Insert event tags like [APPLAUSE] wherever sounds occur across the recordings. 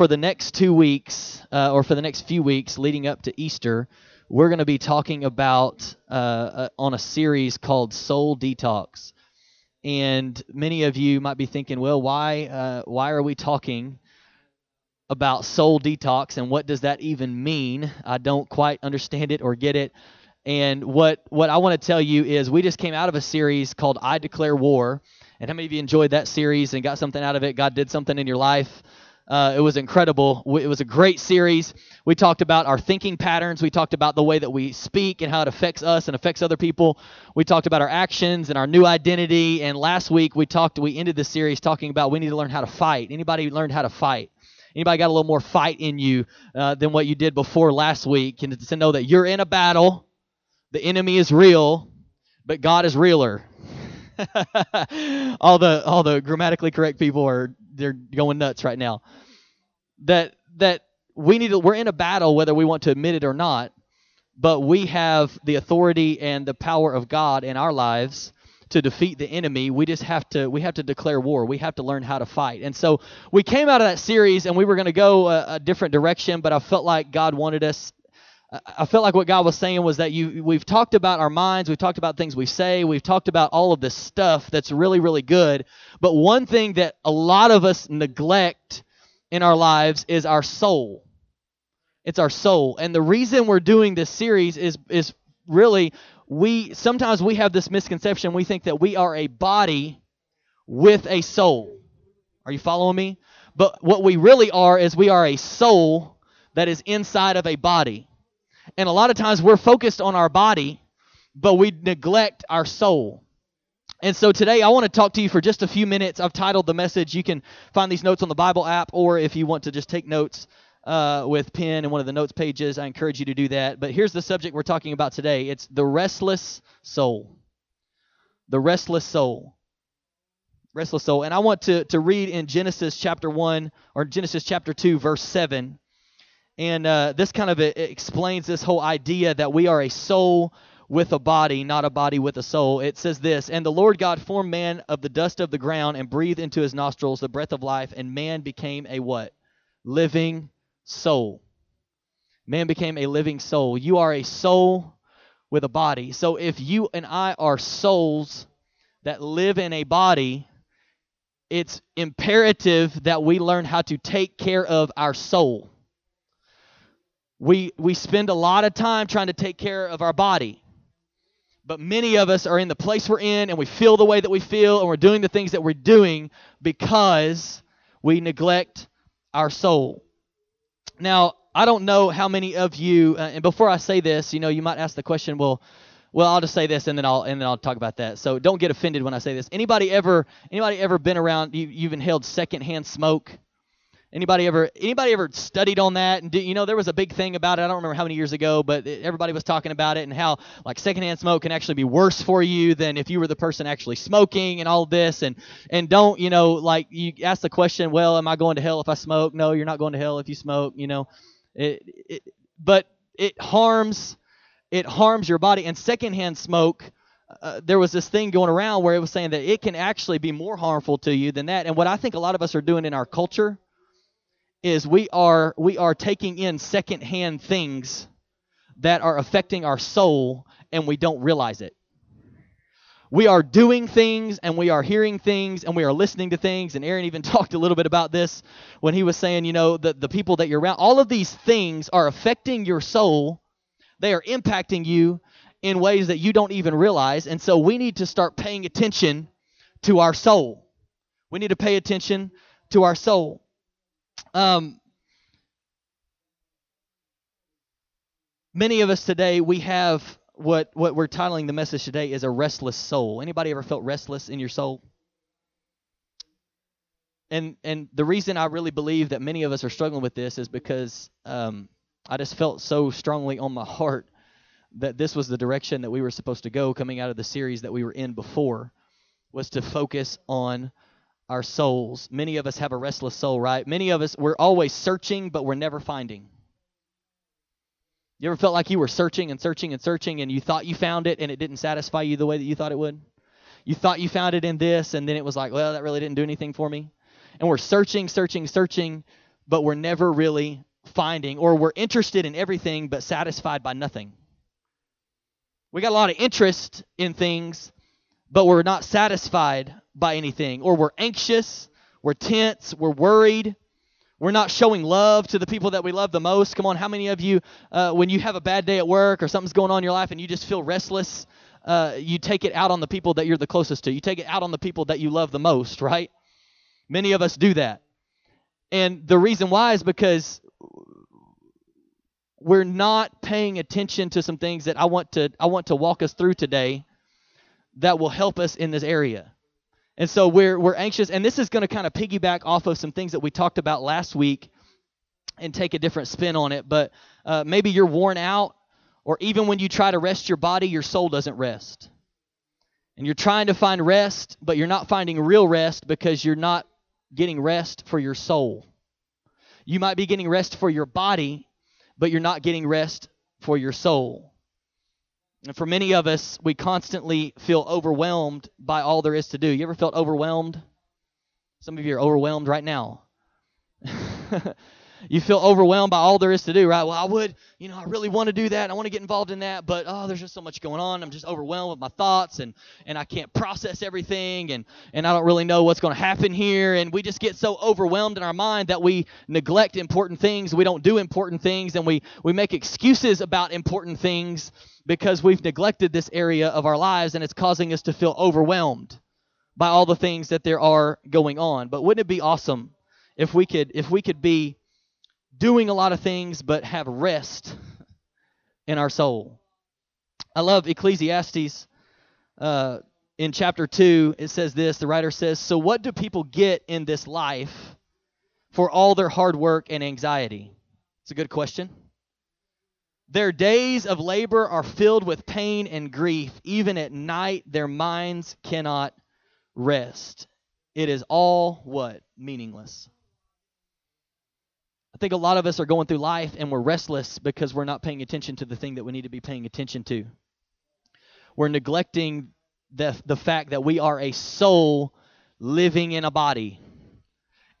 for the next two weeks, uh, or for the next few weeks leading up to Easter, we're going to be talking about uh, uh, on a series called Soul Detox. And many of you might be thinking, well, why uh, why are we talking about soul detox and what does that even mean? I don't quite understand it or get it. And what what I want to tell you is we just came out of a series called I Declare War. And how many of you enjoyed that series and got something out of it? God did something in your life. Uh, it was incredible. It was a great series. We talked about our thinking patterns. We talked about the way that we speak and how it affects us and affects other people. We talked about our actions and our new identity. And last week we talked. We ended the series talking about we need to learn how to fight. Anybody learned how to fight? Anybody got a little more fight in you uh, than what you did before last week? And to know that you're in a battle, the enemy is real, but God is realer. [LAUGHS] all the all the grammatically correct people are they're going nuts right now. That that we need to, we're in a battle whether we want to admit it or not, but we have the authority and the power of God in our lives to defeat the enemy. We just have to we have to declare war. We have to learn how to fight. And so we came out of that series and we were going to go a, a different direction, but I felt like God wanted us I felt like what God was saying was that you we've talked about our minds, we've talked about things we say, we've talked about all of this stuff that's really really good, but one thing that a lot of us neglect in our lives is our soul. It's our soul. And the reason we're doing this series is is really we sometimes we have this misconception we think that we are a body with a soul. Are you following me? But what we really are is we are a soul that is inside of a body. And a lot of times we're focused on our body, but we neglect our soul. And so today I want to talk to you for just a few minutes. I've titled the message. You can find these notes on the Bible app, or if you want to just take notes uh, with pen and one of the notes pages, I encourage you to do that. But here's the subject we're talking about today it's the restless soul. The restless soul. Restless soul. And I want to, to read in Genesis chapter 1 or Genesis chapter 2, verse 7. And uh, this kind of explains this whole idea that we are a soul with a body, not a body with a soul. It says this And the Lord God formed man of the dust of the ground and breathed into his nostrils the breath of life, and man became a what? Living soul. Man became a living soul. You are a soul with a body. So if you and I are souls that live in a body, it's imperative that we learn how to take care of our soul we we spend a lot of time trying to take care of our body. But many of us are in the place we're in and we feel the way that we feel and we're doing the things that we're doing because we neglect our soul. Now i don't know how many of you uh, and before i say this you know you might ask the question well well i'll just say this and then i'll and then i'll talk about that. So don't get offended when i say this. Anybody ever anybody ever been around you, you've inhaled secondhand smoke Anybody ever anybody ever studied on that? And do, you know there was a big thing about it. I don't remember how many years ago, but everybody was talking about it and how like secondhand smoke can actually be worse for you than if you were the person actually smoking and all this. And and don't you know like you ask the question, well, am I going to hell if I smoke? No, you're not going to hell if you smoke. You know, it, it but it harms it harms your body. And secondhand smoke. Uh, there was this thing going around where it was saying that it can actually be more harmful to you than that. And what I think a lot of us are doing in our culture is we are we are taking in secondhand things that are affecting our soul and we don't realize it. We are doing things and we are hearing things and we are listening to things. And Aaron even [LAUGHS] talked a little bit about this when he was saying, you know, the, the people that you're around, all of these things are affecting your soul. They are impacting you in ways that you don't even realize. And so we need to start paying attention to our soul. We need to pay attention to our soul. Um, many of us today, we have what what we're titling the message today is a restless soul. Anybody ever felt restless in your soul? And and the reason I really believe that many of us are struggling with this is because um, I just felt so strongly on my heart that this was the direction that we were supposed to go coming out of the series that we were in before was to focus on our souls. Many of us have a restless soul, right? Many of us, we're always searching, but we're never finding. You ever felt like you were searching and searching and searching and you thought you found it and it didn't satisfy you the way that you thought it would? You thought you found it in this and then it was like, well, that really didn't do anything for me. And we're searching, searching, searching, but we're never really finding, or we're interested in everything but satisfied by nothing. We got a lot of interest in things, but we're not satisfied by anything. Or we're anxious, we're tense, we're worried, we're not showing love to the people that we love the most. Come on, how many of you, uh, when you have a bad day at work or something's going on in your life and you just feel restless, uh, you take it out on the people that you're the closest to? You take it out on the people that you love the most, right? Many of us do that. And the reason why is because we're not paying attention to some things that I want to I want to walk us through today that will help us in this area. And so we're we're anxious, and this is going to kind of piggyback off of some things that we talked about last week, and take a different spin on it. But uh, maybe you're worn out, or even when you try to rest your body, your soul doesn't rest, and you're trying to find rest, but you're not finding real rest because you're not getting rest for your soul. You might be getting rest for your body, but you're not getting rest for your soul. And for many of us, we constantly feel overwhelmed by all there is to do. You ever felt overwhelmed? Some of you are overwhelmed right now. [LAUGHS] you feel overwhelmed by all there is to do, right? Well, I would, you know, I really want to do that. I want to get involved in that, but oh, there's just so much going on. I'm just overwhelmed with my thoughts and and I can't process everything and and I don't really know what's going to happen here and we just get so overwhelmed in our mind that we neglect important things, we don't do important things and we we make excuses about important things because we've neglected this area of our lives and it's causing us to feel overwhelmed by all the things that there are going on. But wouldn't it be awesome if we could if we could be doing a lot of things but have rest in our soul. I love Ecclesiastes uh, in chapter 2. It says this the writer says, So what do people get in this life for all their hard work and anxiety? It's a good question. Their days of labor are filled with pain and grief. Even at night, their minds cannot rest. It is all what? Meaningless. I think a lot of us are going through life and we're restless because we're not paying attention to the thing that we need to be paying attention to. We're neglecting the, the fact that we are a soul living in a body.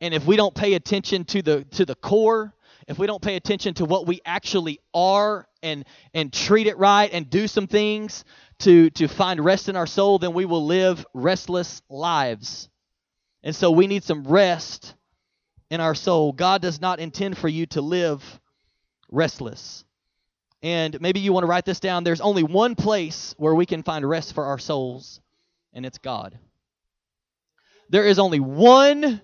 And if we don't pay attention to the to the core, if we don't pay attention to what we actually are and and treat it right and do some things to to find rest in our soul, then we will live restless lives. And so we need some rest in our soul. God does not intend for you to live restless. And maybe you want to write this down. There's only one place where we can find rest for our souls, and it's God. There is only one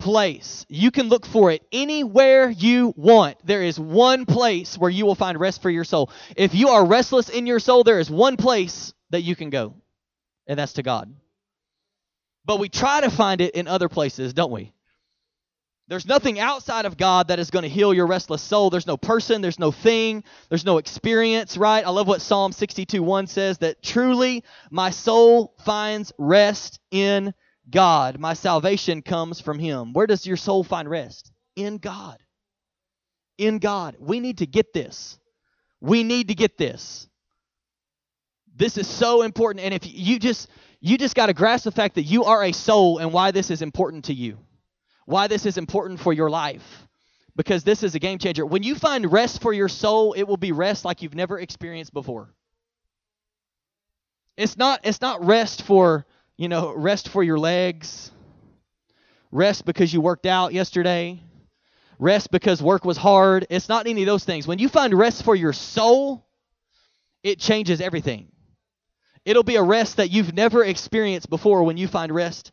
place. You can look for it anywhere you want. There is one place where you will find rest for your soul. If you are restless in your soul, there is one place that you can go, and that's to God. But we try to find it in other places, don't we? There's nothing outside of God that is going to heal your restless soul. There's no person, there's no thing, there's no experience, right? I love what Psalm 62 1 says that truly my soul finds rest in God. My salvation comes from Him. Where does your soul find rest? In God. In God. We need to get this. We need to get this. This is so important. And if you just you just got to grasp the fact that you are a soul and why this is important to you why this is important for your life because this is a game changer. When you find rest for your soul, it will be rest like you've never experienced before. It's not it's not rest for, you know, rest for your legs. Rest because you worked out yesterday. Rest because work was hard. It's not any of those things. When you find rest for your soul, it changes everything. It'll be a rest that you've never experienced before when you find rest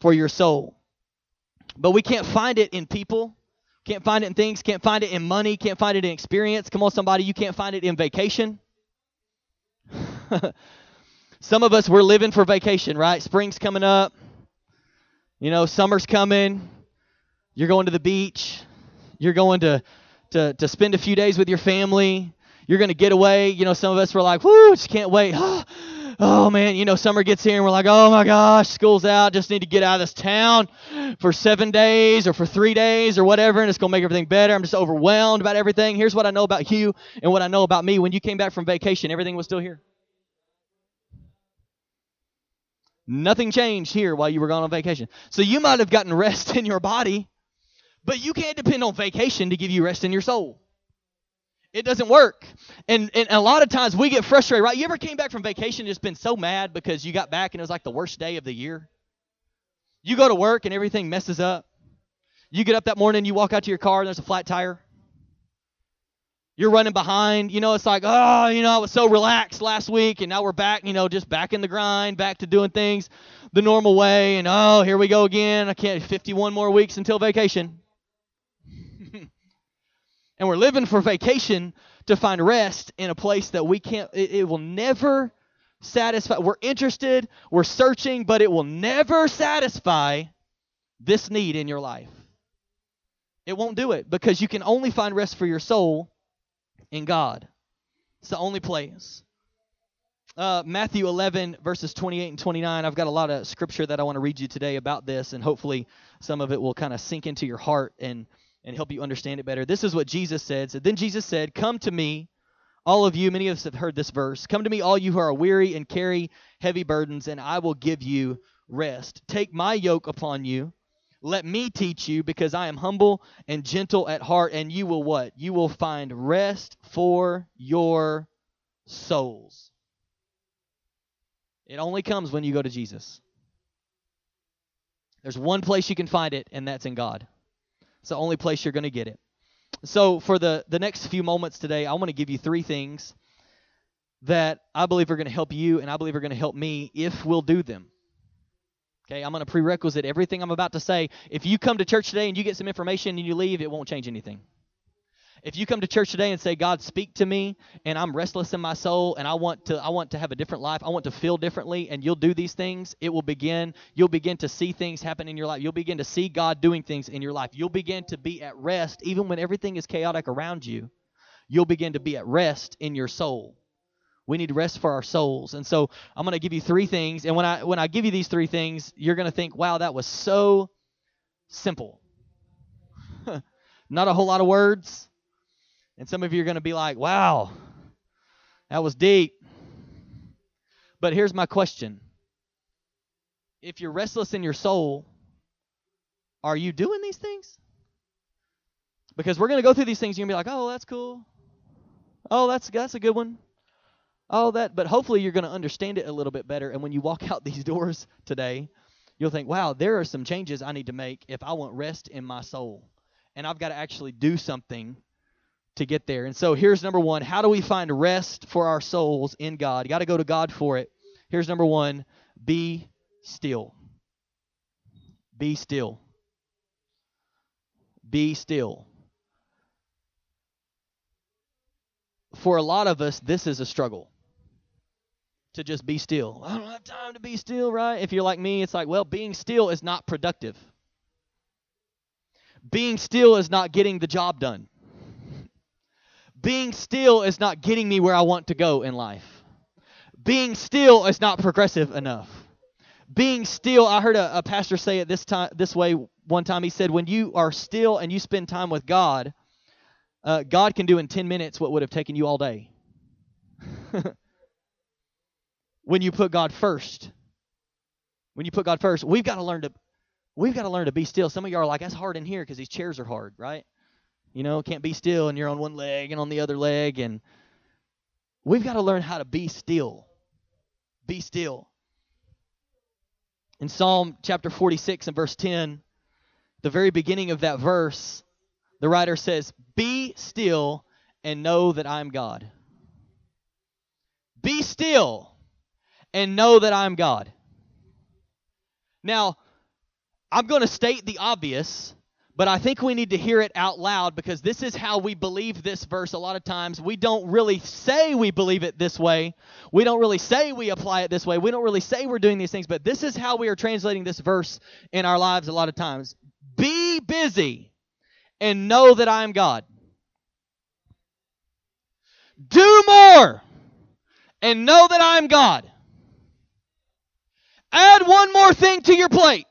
for your soul. But we can't find it in people. Can't find it in things. Can't find it in money. Can't find it in experience. Come on, somebody. You can't find it in vacation. [LAUGHS] Some of us, we're living for vacation, right? Spring's coming up. You know, summer's coming. You're going to the beach. You're going to, to, to spend a few days with your family. You're going to get away. You know, some of us were like, whoo, just can't wait. [GASPS] oh man, you know, summer gets here and we're like, oh my gosh, school's out. Just need to get out of this town for seven days or for three days or whatever, and it's going to make everything better. I'm just overwhelmed about everything. Here's what I know about you and what I know about me. When you came back from vacation, everything was still here. Nothing changed here while you were gone on vacation. So you might have gotten [LAUGHS] rest in your body, But you can't depend on vacation to give you rest in your soul. It doesn't work. And, and a lot of times we get frustrated, right? You ever came back from vacation and just been so mad because you got back and it was like the worst day of the year? You go to work and everything messes up. You get up that morning, you walk out to your car and there's a flat tire. You're running behind. You know, it's like, oh, you know, I was so relaxed last week and now we're back, you know, just back in the grind, back to doing things the normal way. And oh, here we go again. I can't, 51 more weeks until vacation. [LAUGHS] and we're living for vacation to find rest in a place that we can't, it, it will never satisfy. We're interested, we're searching, but it will never satisfy this need in your life. It won't do it because you can only find rest for your soul in God. It's the only place. Uh, Matthew 11, verses 28 and 29. I've got a lot of scripture that I want to read you today about this, and hopefully some of it will kind of sink into your heart and, and help you understand it better. This is what Jesus said. So then Jesus said, Come to me, all of you, many of us have heard this verse. Come to me, all you who are weary and carry heavy burdens, and I will give you rest. Take my yoke upon you. Let me teach you, because I am humble and gentle at heart, and you will what? You will find rest for your souls. It only comes when you go to Jesus. There's one place you can find it, and that's in God. It's the only place you're going to get it. So, for the, the next few moments today, I want to give you three things that I believe are going to help you and I believe are going to help me if we'll do them. Okay, I'm going to prerequisite everything I'm about to say. If you come to church today and you get some information and you leave, it won't change anything. If you come to church today and say, God, speak to me, and I'm restless in my soul, and I want to, I want to have a different life, I want to feel differently, and you'll do these things, it will begin. You'll begin to see things happen in your life. You'll begin to see God doing things in your life. You'll begin to be at rest, even when everything is chaotic around you. You'll begin to be at rest in your soul. We need rest for our souls. And so I'm going to give you three things. And when I when I give you these three things, you're going to think, wow, that was so simple. [LAUGHS] Not a whole lot of words and some of you are going to be like, wow, that was deep. But here's my question If you're restless in your soul, are you doing these things? Because we're going to go through these things, you're going to be like, oh, that's cool. Oh, that's, that's a good one. Oh, that, but hopefully you're going to understand it a little bit better. And when you walk [LAUGHS] out these doors today, you'll think, wow, there are some changes I need to make if I want rest in my soul. And I've got to actually do something to get there. And so here's number one how do we find rest for our souls in God? You got to go to God for it. Here's number one be still. Be still. Be still. For a lot of us, this is a struggle to just be still. I don't have time to be still, right? If you're like me, it's like, well, being still is not productive. Being still is not getting the job done being still is not getting me where I want to go in life. Being still is not progressive enough. Being still, I heard a, a pastor say it this time this way one time. He said, "When you are still and you spend time with God, uh, God can do in ten minutes what would have taken you all day." [LAUGHS] when you put God first, when you put God first, we've got to learn to we've got to learn to be still. Some of you are like, "That's hard in here because these chairs are hard," right? You know, can't be still and you're on one leg and on the other leg. And we've got to learn how to be still. Be still. In Psalm chapter 46 and verse 10, the very beginning of that verse, the writer says, Be still and know that I'm God. Be still and know that I'm God. Now, I'm going to state the obvious but I think we need to hear it out loud because this is how we believe this verse a lot of times. We don't really say we believe it this way. We don't really say we apply it this way. We don't really say we're doing these things, but this is how we are translating this verse in our lives a lot of times. Be busy and know that I am God. Do more and know that I am God. Add one more thing to your plate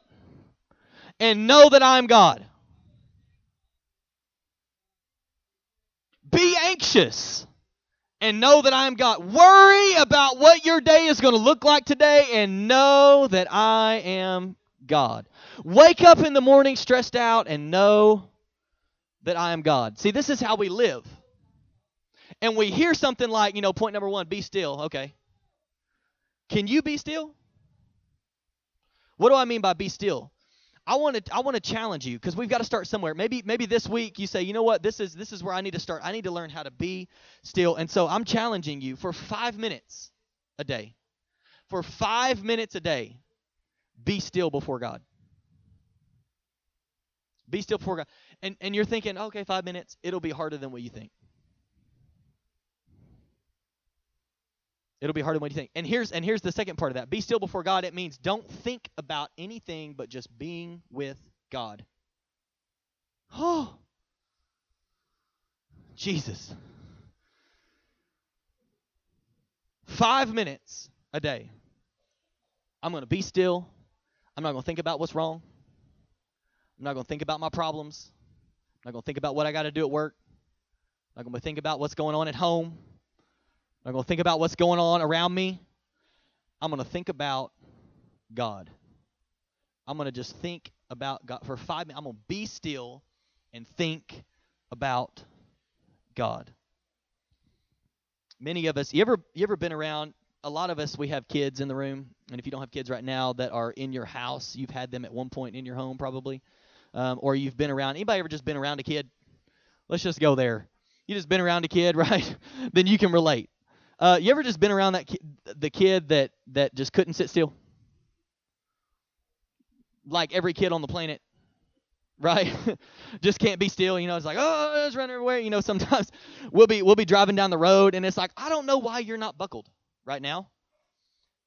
and know that I'm God. Be anxious and know that I am God. Worry about what your day is going to look like today and know that I am God. Wake up in the morning stressed out and know that I am God. See, this is how we live. And we hear something like, you know, point number one, be still. Okay. Can you be still? What do I mean by be still? I want to I want to challenge you because we've got to start somewhere. Maybe maybe this week you say, you know what, this is this is where I need to start. I need to learn how to be still. And so I'm challenging you for five minutes a day. For five minutes a day, be still before God. Be still before God. And and you're thinking, okay, five minutes, it'll be harder than what you think. It'll be harder than what you think. And here's and here's the second part of that. Be still before God. It means don't think about anything but just being with God. Oh, Jesus. Five minutes a day. I'm going to be still. I'm not going to think about what's wrong. I'm not going to think about my problems. I'm not going to think about what I got to do at work. I'm not going to think about what's going on at home. I'm going to think about what's going on around me. I'm going to think about God. I'm going to just think about God for five minutes. I'm going to be still and think about God. Many of us, you ever you ever been around? A lot of us, we have kids in the room, and if you don't have kids right now that are in your house, you've had them at one point in your home probably, um, or you've been around. Anybody ever just been around a kid? Let's just go there. You just been around a kid, [LAUGHS] right? then you can relate. Uh, you ever just been around that ki- the kid that that just couldn't sit still? Like every kid on the planet, [LAUGHS] right? just can't be still. You know, it's like oh, it's running everywhere. You know, sometimes [LAUGHS] we'll be we'll be driving down the road and it's like I don't know why you're not buckled right now,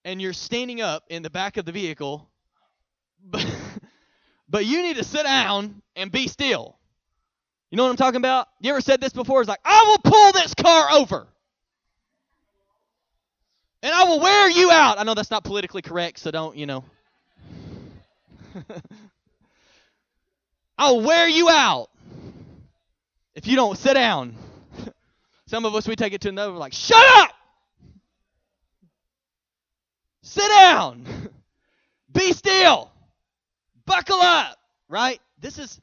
and you're standing up in the back of the vehicle, [LAUGHS] but but you need to sit down and be still. You know what I'm talking about? You ever said this before? It's like I will pull this car over and I will wear you out. I know that's not politically correct, so don't, you know. [LAUGHS] I'll wear you out if you don't sit down. [LAUGHS] Some of us, we take it to another, like, shut up! Sit down! [LAUGHS] Be still! Buckle up! Right? This is.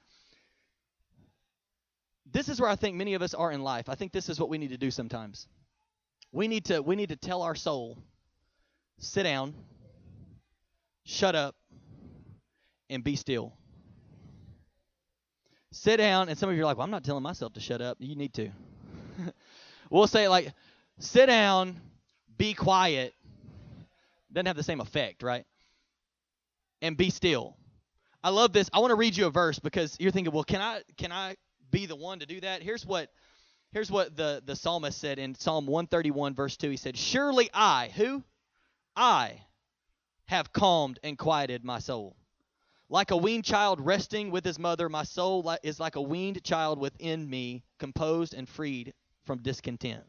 This is where I think many of us are in life. I think this is what we need to do sometimes. We need to we need to tell our soul, sit down, shut up, and be still. Sit down, and some of you are like, well, I'm not telling myself to shut up. You need to. [LAUGHS] we'll say like, sit down, be quiet. Doesn't have the same effect, right? And be still. I love this. I want to read you a verse because you're thinking, well, can I can I be the one to do that? Here's what Here's what the, the psalmist said in Psalm 131, verse 2. He said, Surely I, who? I have calmed and quieted my soul. Like a weaned child resting with his mother, my soul is like a weaned child within me, composed and freed from discontent.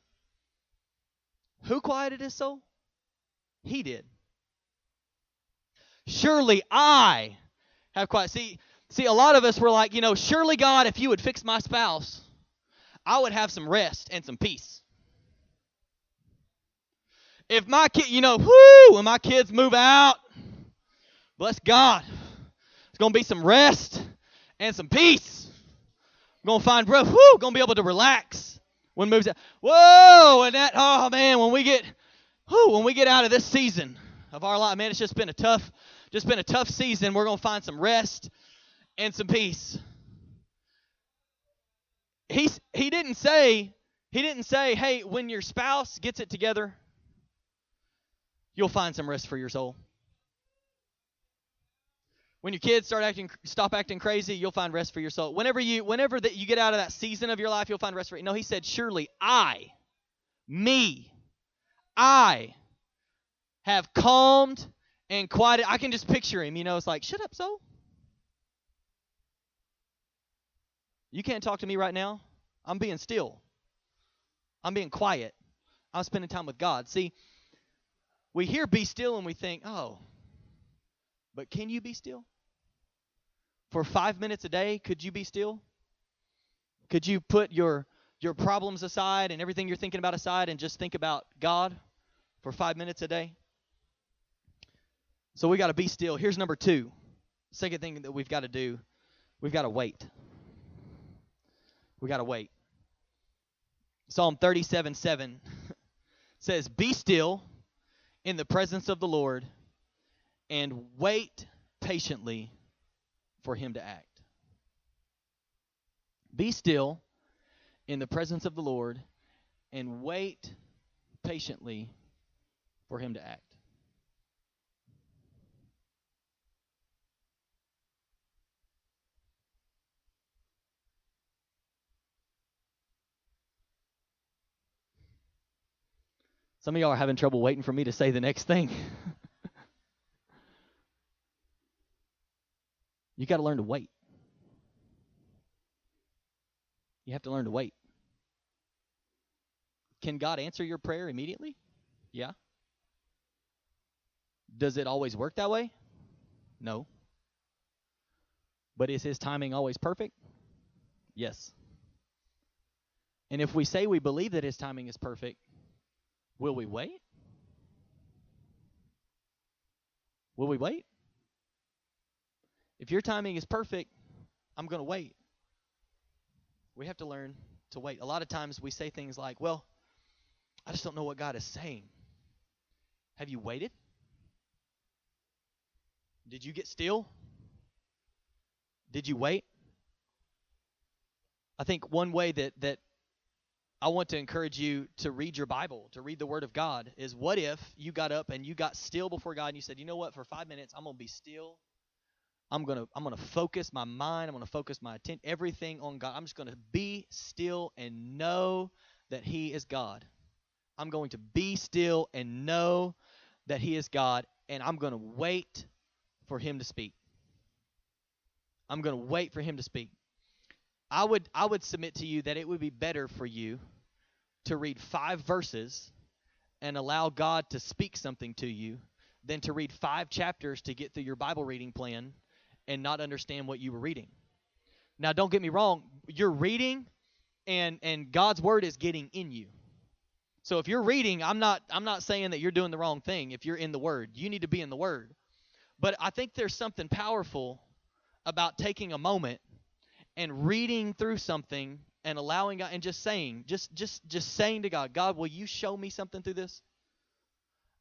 Who quieted his soul? He did. Surely I have quiet. See, see, a lot of us were like, you know, surely God, if you would fix my spouse, I would have some rest and some peace. If my kid, you know, whoo, when my kids move out, bless God, it's gonna be some rest and some peace. I'm gonna find, bro, whoo, gonna be able to relax when moves out. Whoa, and that, oh man, when we get, whoo, when we get out of this season of our life, man, it's just been a tough, just been a tough season. We're gonna find some rest and some peace he's he didn't say he didn't say, "Hey, when your spouse gets it together, you'll find some rest for your soul." When your kids start acting stop acting crazy, you'll find rest for your soul. Whenever you whenever that you get out of that season of your life, you'll find rest for you. No, he said, "Surely I me I have calmed and quieted." I can just picture him, you know, it's like, "Shut up, soul." You can't talk to me right now. I'm being still. I'm being quiet. I'm spending time with God. See, we hear be still and we think, oh, but can you be still? For five minutes a day, could you be still? Could you put your your problems aside and everything you're thinking about aside and just think about God for five minutes a day? So we got to be still. Here's number two. Second thing that we've got to do, we've got to wait. We got to wait. Psalm 37 7 [LAUGHS] says, Be still in the presence of the Lord and wait patiently for him to act. Be still in the presence of the Lord and wait patiently for him to act. Some of y'all are having trouble waiting for me to say the next thing. [LAUGHS] you got to learn to wait. You have to learn to wait. Can God answer your prayer immediately? Yeah. Does it always work that way? No. But is his timing always perfect? Yes. And if we say we believe that his timing is perfect, will we wait? Will we wait? If your timing is perfect, I'm going to wait. We have to learn to wait. A lot of times we say things like, well, I just don't know what God is saying. Have you waited? Did you get still? Did you wait? I think one way that, that I want to encourage you to read your Bible, to read the Word of God, is what if you got up and you got still before God and you said, you know what, for five minutes, I'm going to be still I'm gonna I'm gonna focus my mind. I'm gonna focus my attention, everything on God. I'm just gonna be still and know that He is God. I'm going to be still and know that He is God, and I'm gonna wait for Him to speak. I'm gonna wait for Him to speak. I would I would submit to you that it would be better for you to read five verses and allow God to speak something to you than to read five chapters to get through your Bible reading plan and not understand what you were reading. Now, don't get me wrong, you're reading and and God's word is getting in you. So if you're reading, I'm not I'm not saying that you're doing the wrong thing if you're in the word. You need to be in the word. But I think there's something powerful about taking a moment and reading through something and allowing God and just saying, just just just saying to God, God, will you show me something through this?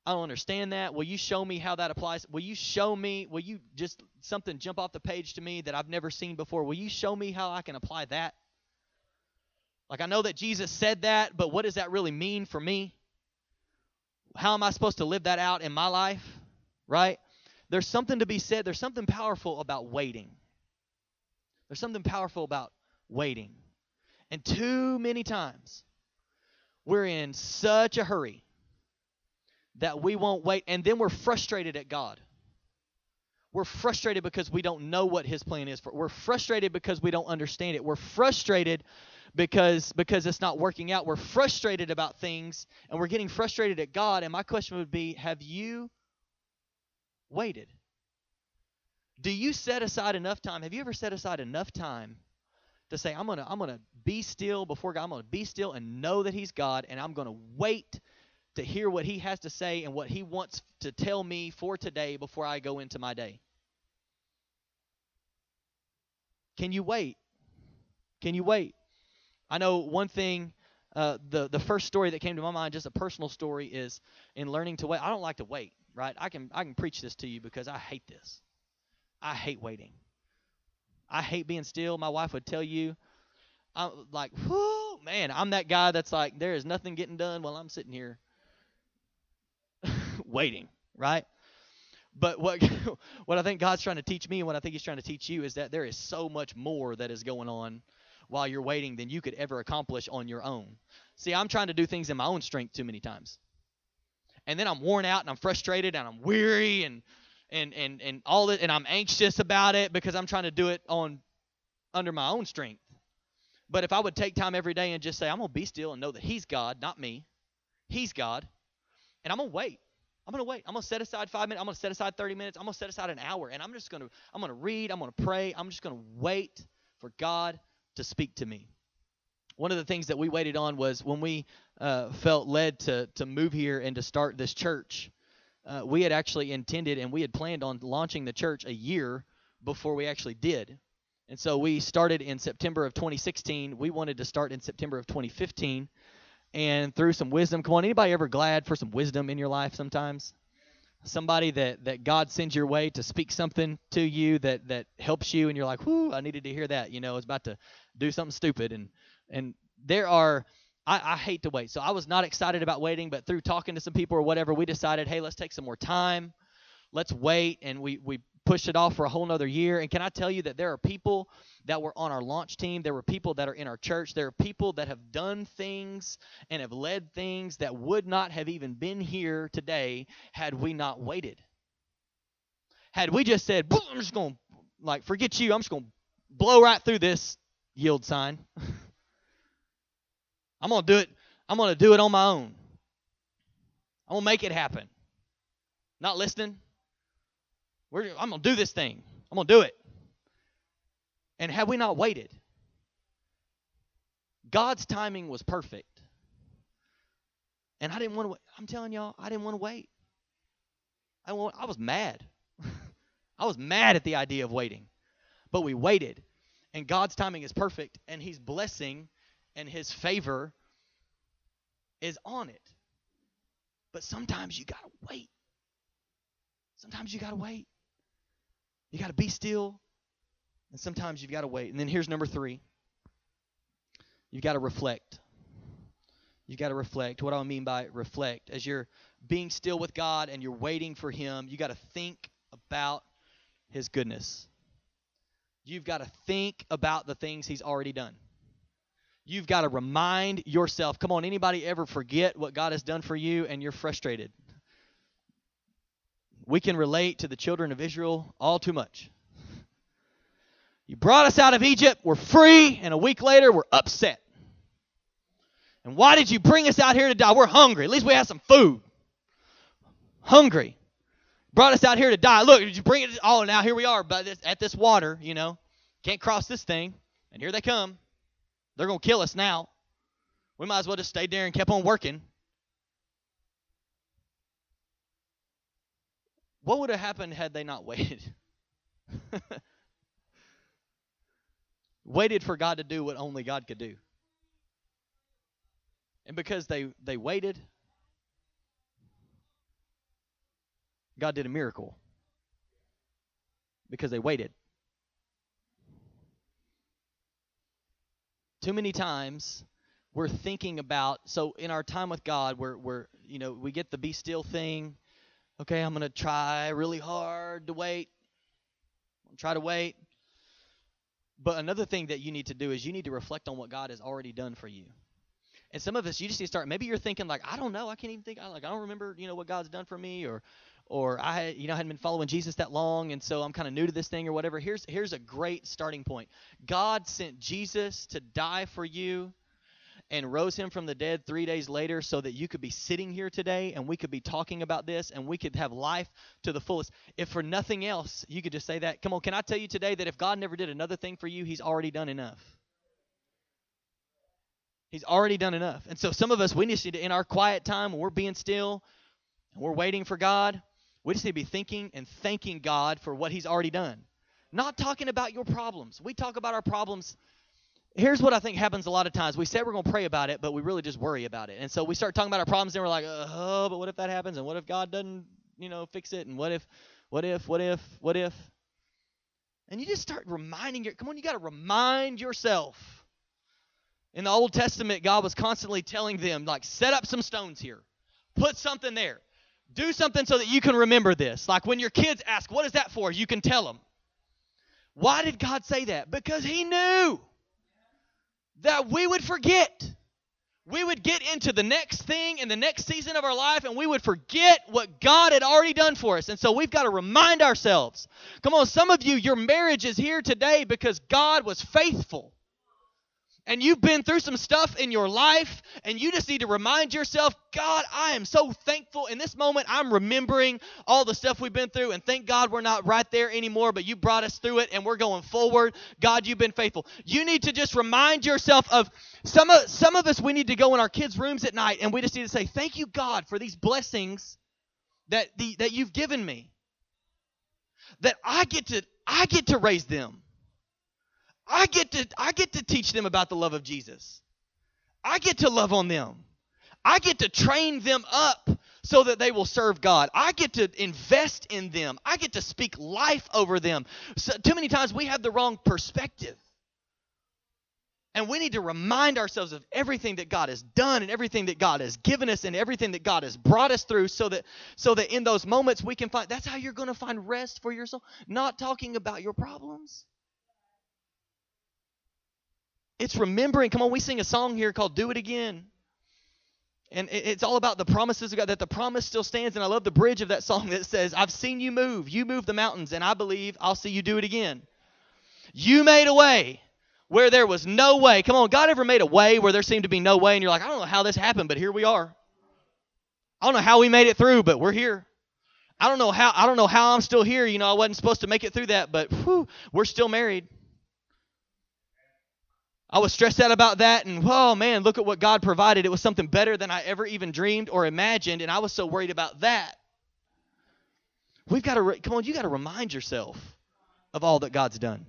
I don't understand that. Will you show me how that applies? Will you show me, will you just something jump off the page to me that I've never seen before? Will you show me how I can apply that? Like, I know that Jesus said that, but what does that really mean for me? How am I supposed to live that out in my life? Right? There's something to be said, there's something powerful about waiting. There's something powerful about waiting. And too many times, we're in such a hurry that we won't wait, and then we're frustrated at God. We're frustrated because we don't know what His plan is for. We're frustrated because we don't understand it. We're frustrated because because it's not working out. We're frustrated about things, and we're getting frustrated at God. And my question would be: Have you waited? Do you set aside enough time? Have you ever set aside enough time to say, "I'm gonna I'm gonna be still before God. I'm gonna be still and know that He's God, and I'm gonna wait." to hear what he has to say and what he wants to tell me for today before I go into my day. Can you wait? Can you wait? I know one thing. Uh, the the first story that came to my mind, just a personal story, is in learning to wait. I don't like to wait, right? I can I can preach this to you because I hate this. I hate waiting. I hate being still. My wife would tell you, I'm like, whoo, man, I'm that guy that's like, there is nothing getting done while I'm sitting here [LAUGHS] waiting, right? But what [LAUGHS] what I think God's trying to teach me and what I think he's trying to teach you is that there is so much more that is going on while you're waiting than you could ever accomplish on your own. See, I'm trying to do things in my own strength too many times. And then I'm worn out and I'm frustrated and I'm weary and and and and all that and I'm anxious about it because I'm trying to do it on under my own strength. But if I would take time every day and just say I'm to be still and know that he's God, not me. He's God. And I'm to wait. I'm to wait. I'm to set aside five minutes. I'm to set aside 30 minutes. I'm to set aside an hour. And I'm just to, I'm to read. I'm to pray. I'm just to wait for God to speak to me. One of the things that we waited on was when we uh, felt led to, to move here and to start this church. Uh, we had actually intended and we had planned on launching the church a year before we actually did. And so we started in September of 2016. We wanted to start in September of 2015. And through some wisdom, come on, anybody ever glad for some wisdom in your life sometimes? Somebody that, that God sends your way to speak something to you that, that helps you, and you're like, whoo, I needed to hear that. You know, I was about to do something stupid. And, and there are, I, I hate to wait. So I was not excited about waiting, but through talking to some people or whatever, we decided, hey, let's take some more time. Let's wait. And we, we pushed it off for a whole nother year. And can I tell you that there are people that were on our launch team, there were people that are in our church, there are people that have done things and have led things that would not have even been here today had we not waited. Had we just said, I'm just going to, like, forget you, I'm just going to blow right through this yield sign. [LAUGHS] I'm going to do it. I'm going to do it on my own. I'm going to make it happen. Not listening. We're, I'm going to do this thing. I'm going to do it. And had we not waited, God's timing was perfect. And I didn't want to I'm telling y'all, I didn't want to wait. I, want, I was mad. [LAUGHS] I was mad at the idea of waiting. But we waited. And God's timing is perfect. And He's blessing and His favor is on it. But sometimes you got to wait. Sometimes you got to wait. You got to be still. And sometimes you've got to wait. And then here's number three you've got to reflect. You've got to reflect. What do I mean by reflect? As you're being still with God and you're waiting for Him, you got to think about His goodness. You've got to think about the things He's already done. You've got to remind yourself. Come on, anybody ever forget what God has done for you and you're frustrated? We can relate to the children of Israel all too much. You brought us out of Egypt, we're free, and a week later we're upset. And why did you bring us out here to die? We're hungry. At least we have some food. Hungry. Brought us out here to die. Look, did you bring it? Oh, now here we are, but at this water, you know. Can't cross this thing. And here they come. They're going to kill us now. We might as well just stayed there and kept on working. What would have happened had they not waited? [LAUGHS] waited for God to do what only God could do. And because they, they waited, God did a miracle. Because they waited. Too many times we're thinking about so in our time with God we're we're you know, we get the be still thing. Okay, I'm gonna try really hard to wait. Try to wait. But another thing that you need to do is you need to reflect on what God has already done for you. And some of us, you just need to start. Maybe you're thinking like, I don't know, I can't even think. I like, I don't remember, you know, what God's done for me, or, or I, you know, hadn't been following Jesus that long, and so I'm kind of new to this thing, or whatever. Here's here's a great starting point. God sent Jesus to die for you and rose him from the dead three days later so that you could be sitting here today and we could be talking about this and we could have life to the fullest. If for nothing else, you could just say that. Come on, can I tell you today that if God never did another thing for you, he's already done enough. He's already done enough. And so some of us, we need to, in our quiet time, when we're being still and we're waiting for God, we just need to be thinking and thanking God for what he's already done. Not talking about your problems. We talk about our problems here's what I think happens a lot of times. We say we're going to pray about it, but we really just worry about it. And so we start talking about our problems, and we're like, oh, but what if that happens? And what if God doesn't, you know, fix it? And what if, what if, what if, what if? And you just start reminding your, come on, you got to remind yourself. In the Old Testament, God was constantly telling them, like, set up some stones here, put something there, do something so that you can remember this. Like when your kids ask, what is that for? You can tell them. Why did God say that? Because He knew that we would forget. We would get into the next thing in the next season of our life and we would forget what God had already done for us. And so we've got to remind ourselves. Come on, some of you, your marriage is here today because God was faithful and you've been through some stuff in your life and you just need to remind yourself, God, I am so thankful. In this moment, I'm remembering all the stuff we've been through and thank God we're not right there anymore, but you brought us through it and we're going forward. God, you've been faithful. You need to just remind yourself of some of some of us we need to go in our kids' rooms at night and we just need to say, "Thank you God for these blessings that the that you've given me. That I get to I get to raise them." I get to I get to teach them about the love of Jesus. I get to love on them. I get to train them up so that they will serve God. I get to invest in them. I get to speak life over them. So, too many times we have the wrong perspective. And we need to remind ourselves of everything that God has done and everything that God has given us and everything that God has brought us through so that so that in those moments we can find that's how you're going to find rest for your soul. Not talking about your problems. It's remembering. Come on, we sing a song here called Do It Again. And it's all about the promises of God, that the promise still stands. And I love the bridge of that song that says, I've seen you move. You move the mountains, and I believe I'll see you do it again. You made a way where there was no way. Come on, God ever made a way where there seemed to be no way, and you're like, I don't know how this happened, but here we are. I don't know how we made it through, but we're here. I don't know how I don't know how I'm still here. You know, I wasn't supposed to make it through that, but whew, we're still married. I was stressed out about that, and oh man, look at what God provided. It was something better than I ever even dreamed or imagined, and I was so worried about that. We've got to re- come on. You got to remind yourself of all that God's done.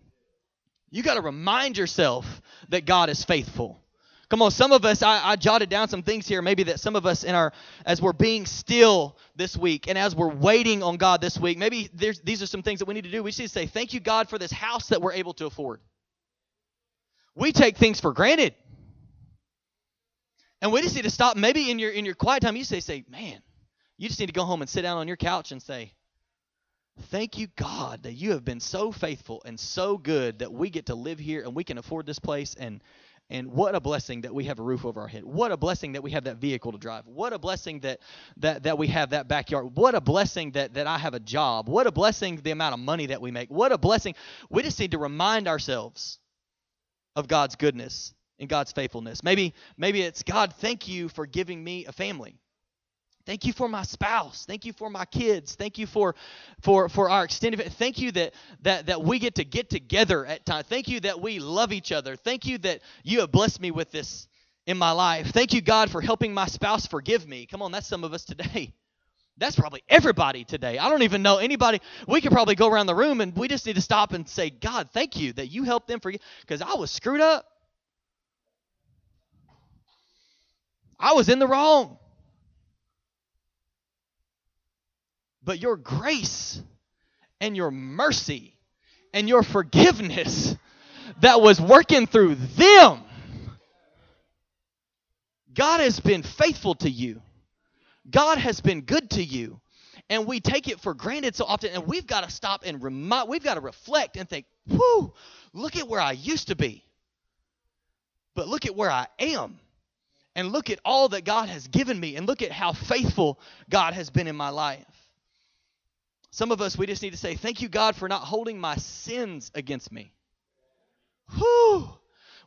You got to remind yourself that God is faithful. Come on, some of us, I, I, jotted down some things here, maybe that some of us in our, as we're being still this week and as we're waiting on God this week, maybe these are some things that we need to do. We need to say, Thank you, God, for this house that we're able to afford we take things for granted. And we just need to stop. Maybe in your in your quiet time, you say, say, man, you just need to go home and sit down on your couch and say, Thank you, God, that you have been so faithful and so good that we get to live here and we can afford this place and and what a blessing that we have a roof over our head. What a blessing that we have that vehicle to drive. What a blessing that that, that we have that backyard. What a blessing that, that I have a job. What a blessing the amount of money that we make. What a blessing. We just need to remind ourselves of God's goodness and God's faithfulness. Maybe maybe it's God, thank you for giving me a family. Thank you for my spouse. Thank you for my kids. Thank you for for for our extended thank you that that that we get to get together at times. Thank you that we love each other. Thank you that you have blessed me with this in my life. Thank you God for helping my spouse forgive me. Come on, that's some of us today. [LAUGHS] That's probably everybody today. I don't even know anybody. We could probably go around the room and we just need to stop and say, God, thank you that you helped them forget. Because I was screwed up. I was in the wrong. But your grace and your mercy and your forgiveness that was working through them, God has been faithful to you. God has been good to you. And we take it for granted so often. And we've got to stop and remind, we've got to reflect and think, whew, look at where I used to be. But look at where I am. And look at all that God has given me. And look at how faithful God has been in my life. Some of us, we just need to say, Thank you, God, for not holding my sins against me. Whew.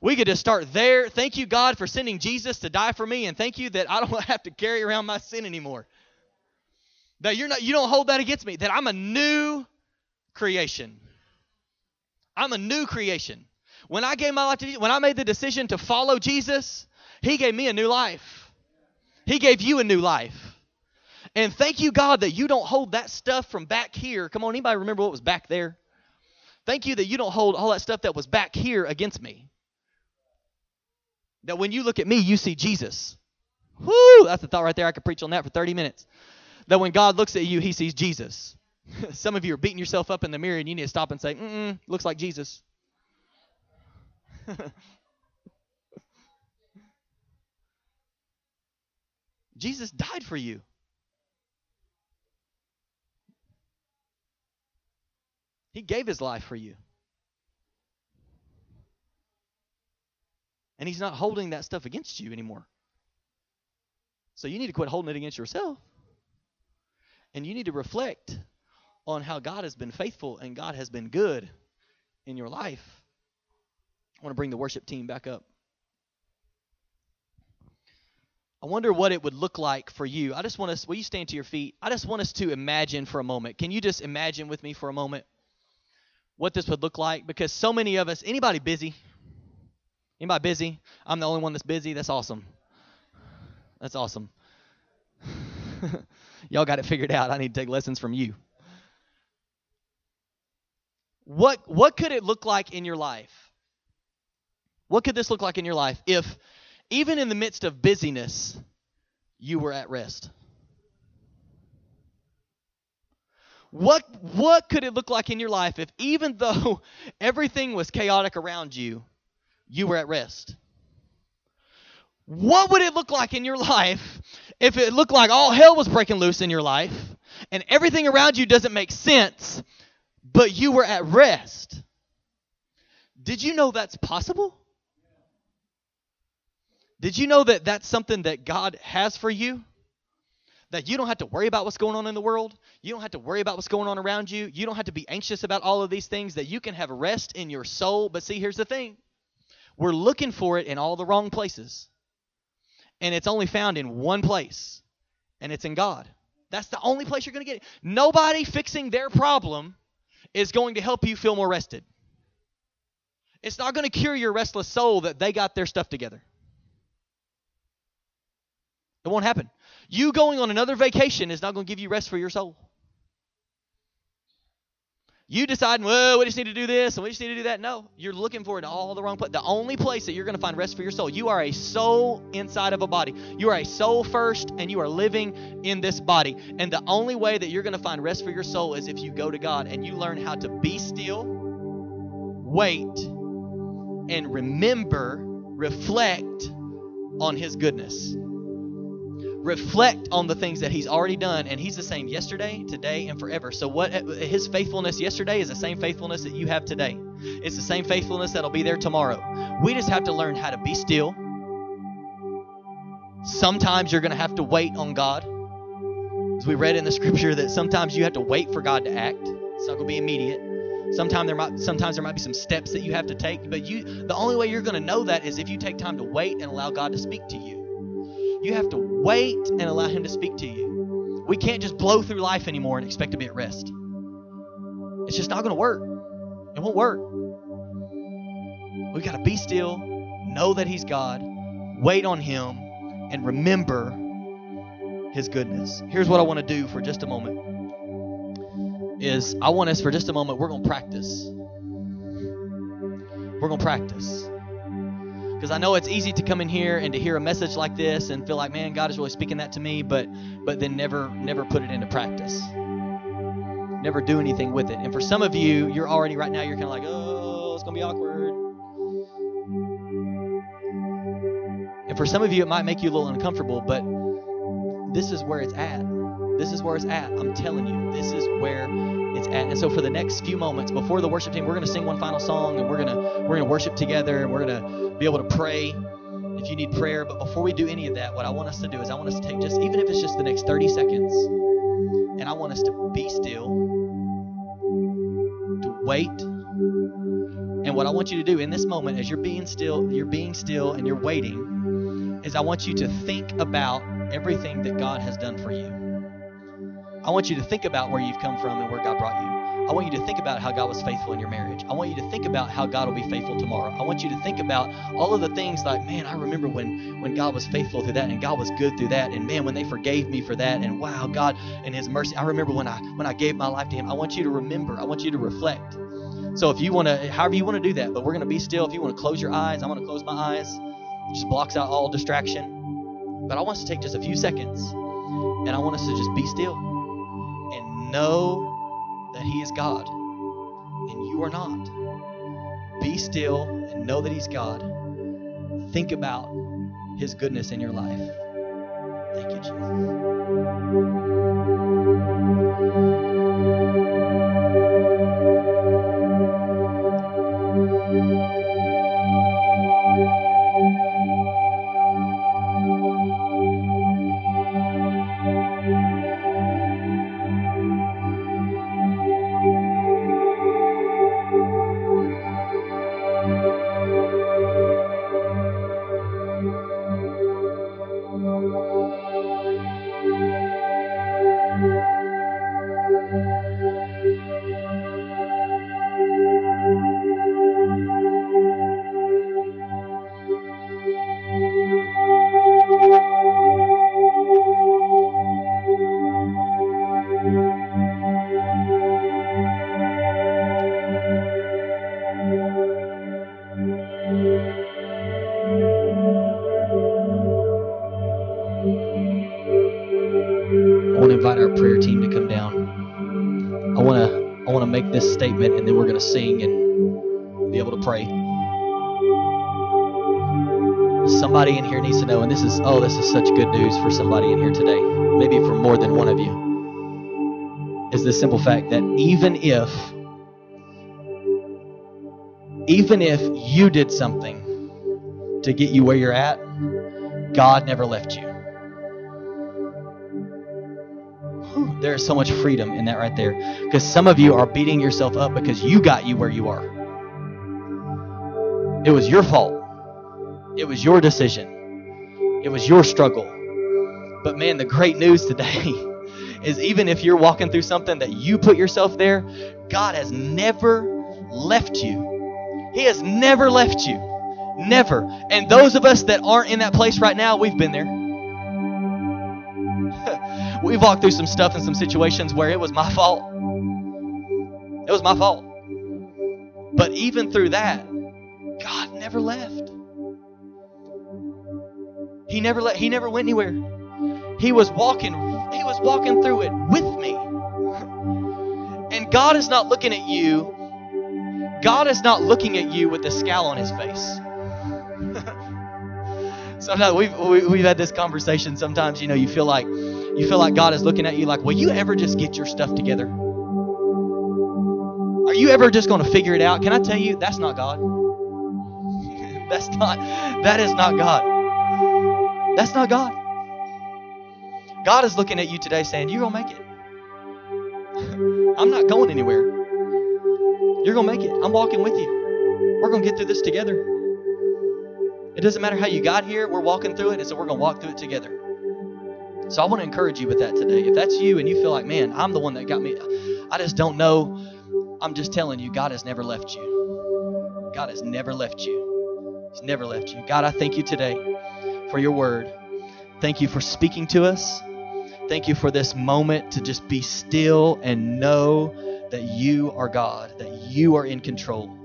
We could just start there. Thank you, God, for sending Jesus to die for me, and thank you that I don't [LAUGHS] have to carry around my sin anymore. That you're not you don't hold that against me, that I'm a new creation. I'm a new creation. When I gave my life to when I made the decision to follow Jesus, He gave me a new life. He gave you a new life. And thank you, God, that you don't hold that stuff from back here. Come on, anybody remember what was back there? Thank you that you don't hold all that stuff that was back here against me. That when you look at me, you see Jesus. Whoo! That's the thought right there. I could preach on that for 30 minutes. That when God looks at you, he sees Jesus. [LAUGHS] Some of you are beating yourself up in the mirror and you need to stop and say, mm looks like Jesus. [LAUGHS] Jesus died for you. He gave his life for you. And he's not holding that stuff against you anymore. So you need to quit holding it against yourself. And you need to reflect on how God has been faithful and God has been good in your life. I want to bring the worship team back up. I wonder what it would look like for you. I just want us, will you stand to your feet? I just want us to imagine for a moment. Can you just imagine with me for a moment what this would look like? Because so many of us, anybody busy? Anybody busy? I'm the only one that's busy. That's awesome. That's awesome. [LAUGHS] Y'all got it figured out. I need to take lessons from you. What what could it look like in your life What could this look like in your life if, even in the midst of busyness, you were at rest? What what could it look like in your life if even though [LAUGHS] everything was chaotic around you, you were at rest? What would it look like in your [LAUGHS] life if it looked like all hell was breaking loose in your life and everything around you doesn't make sense, but you were at rest? Did you know that's possible? Did you know that that's something that God has for you? That you don't have to worry about what's going on in the world. You don't have to worry about what's going on around you. You don't have to be anxious about all of these things. That you can have rest in your soul. But see, here's the thing we're looking for it in all the wrong places. And it's only found in one place, and it's in God. That's the only place you're going to get it. Nobody fixing their problem is going to help you feel more rested. It's not going to cure your restless soul that they got their stuff together. It won't happen. You going on another vacation is not going to give you rest for your soul. You deciding, well, we just need to do this and we just need to do that. No, you're looking for it all the wrong place. The only place that you're going to find rest for your soul, you are a soul inside of a body. You are a soul first and you are living in this body. And the only way that you're going to find rest for your soul is if you go to God and you learn how to be still, wait, and remember, reflect on His goodness reflect on the things that he's already done and he's the same yesterday today and forever. So what his faithfulness yesterday is the same faithfulness that you have today. It's the same faithfulness that'll be there tomorrow. We just have to learn how to be still. Sometimes you're going to have to wait on god. As we read in the scripture that sometimes you have to wait for god to act. It's not going to be immediate. Sometimes there might sometimes there might be some steps that you have to take but you the only way you're going to know that is if you take time to wait and allow god to speak to you you have to wait and allow Him to speak to you. We can't just blow through life anymore and expect to be at rest. It's just not going to work. It won't work. We've got to be still, know that He's God, wait on Him, and remember His goodness. Here's what I want to do for just a moment. Is I want us for just a moment, we're going to practice. We're going to practice. Because I know it's easy to come in here and to hear a message like this and feel like, man, God is really speaking that to me, but but then never never put it into practice. Never do anything with it. And for some of you, you're already right now, you're kind of like, oh, it's gonna be awkward. And for some of you, it might make you a little uncomfortable, but this is where it's at. This is where it's at. I'm telling you, this is where it's. And so for the next few moments before the worship team, we're going to sing one final song and we're going to we're going to worship together and we're going to be able to pray if you need prayer. But before we do any of that, what I want us to do is I want us to take just even if it's just the next 30 seconds and I want us to be still, to wait. And what I want you to do in this moment as you're being still, you're being still and you're waiting is I want you to think about everything that God has done for you. I want you to think about where you've come from and where God brought you. I want you to think about how God was faithful in your marriage. I want you to think about how God will be faithful tomorrow. I want you to think about all of the things like, man, I remember when when God was faithful through that and God was good through that and man, when they forgave me for that and wow, God and his mercy. I remember when I when I gave my life to him. I want you to remember. I want you to reflect. So if you want to however you want to do that, but we're going to be still. If you want to close your eyes, I'm going to close my eyes. It just blocks out all distraction. But I want us to take just a few seconds and I want us to just be still know that He is God and you are not. Be still and know that He's God. Think about His goodness in your life. Thank you, Jesus. This statement, and then we're going to sing and be able to pray. Somebody in here needs to know, and this is oh, this is such good news for somebody in here today. Maybe for more than one of you. Is the simple fact that even if even if you did something to get you where you're at, God never left you. There is so much freedom in that right there. Because some of you are beating yourself up because you got you where you are. It was your fault. It was your decision. It was your struggle. But man, the great news today [LAUGHS] is even if you're walking through something that you put yourself there, God has never left you. He has never left you. Never. And those of us that aren't in that place right now, we've been there. We've walked through some stuff in some situations where it was my fault. It was my fault. But even through that, God never left. He never let he never went anywhere. He was walking he was walking through it with me. And God is not looking at you God is not looking at you with a scowl on his face. [LAUGHS] sometimes we've, we've had this conversation. Sometimes, you know, you feel like you feel like God is looking at you like, will you ever just get your stuff together? Are you ever just going to figure it out? Can I tell you, that's not God. [LAUGHS] that's not, that is not God. That's not God. God is looking at you today saying, you're going to make it. [LAUGHS] I'm not going anywhere. You're going to make it. I'm walking with you. We're going to get through this together. It doesn't matter how you got here, we're walking through it, and so we're going to walk through it together. So I want to encourage you with that today. If that's you and you feel like, man, I'm the one that got me, I just don't know. I'm just telling you, God has never left you. God has never left you. He's never left you. God, I thank you today for your word. Thank you for speaking to us. Thank you for this moment to just be still and know that you are God, that you are in control.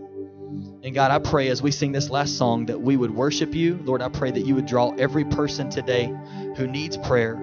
And God, I pray as we sing this last song that we would worship you. Lord, I pray that you would draw every person today who needs prayer.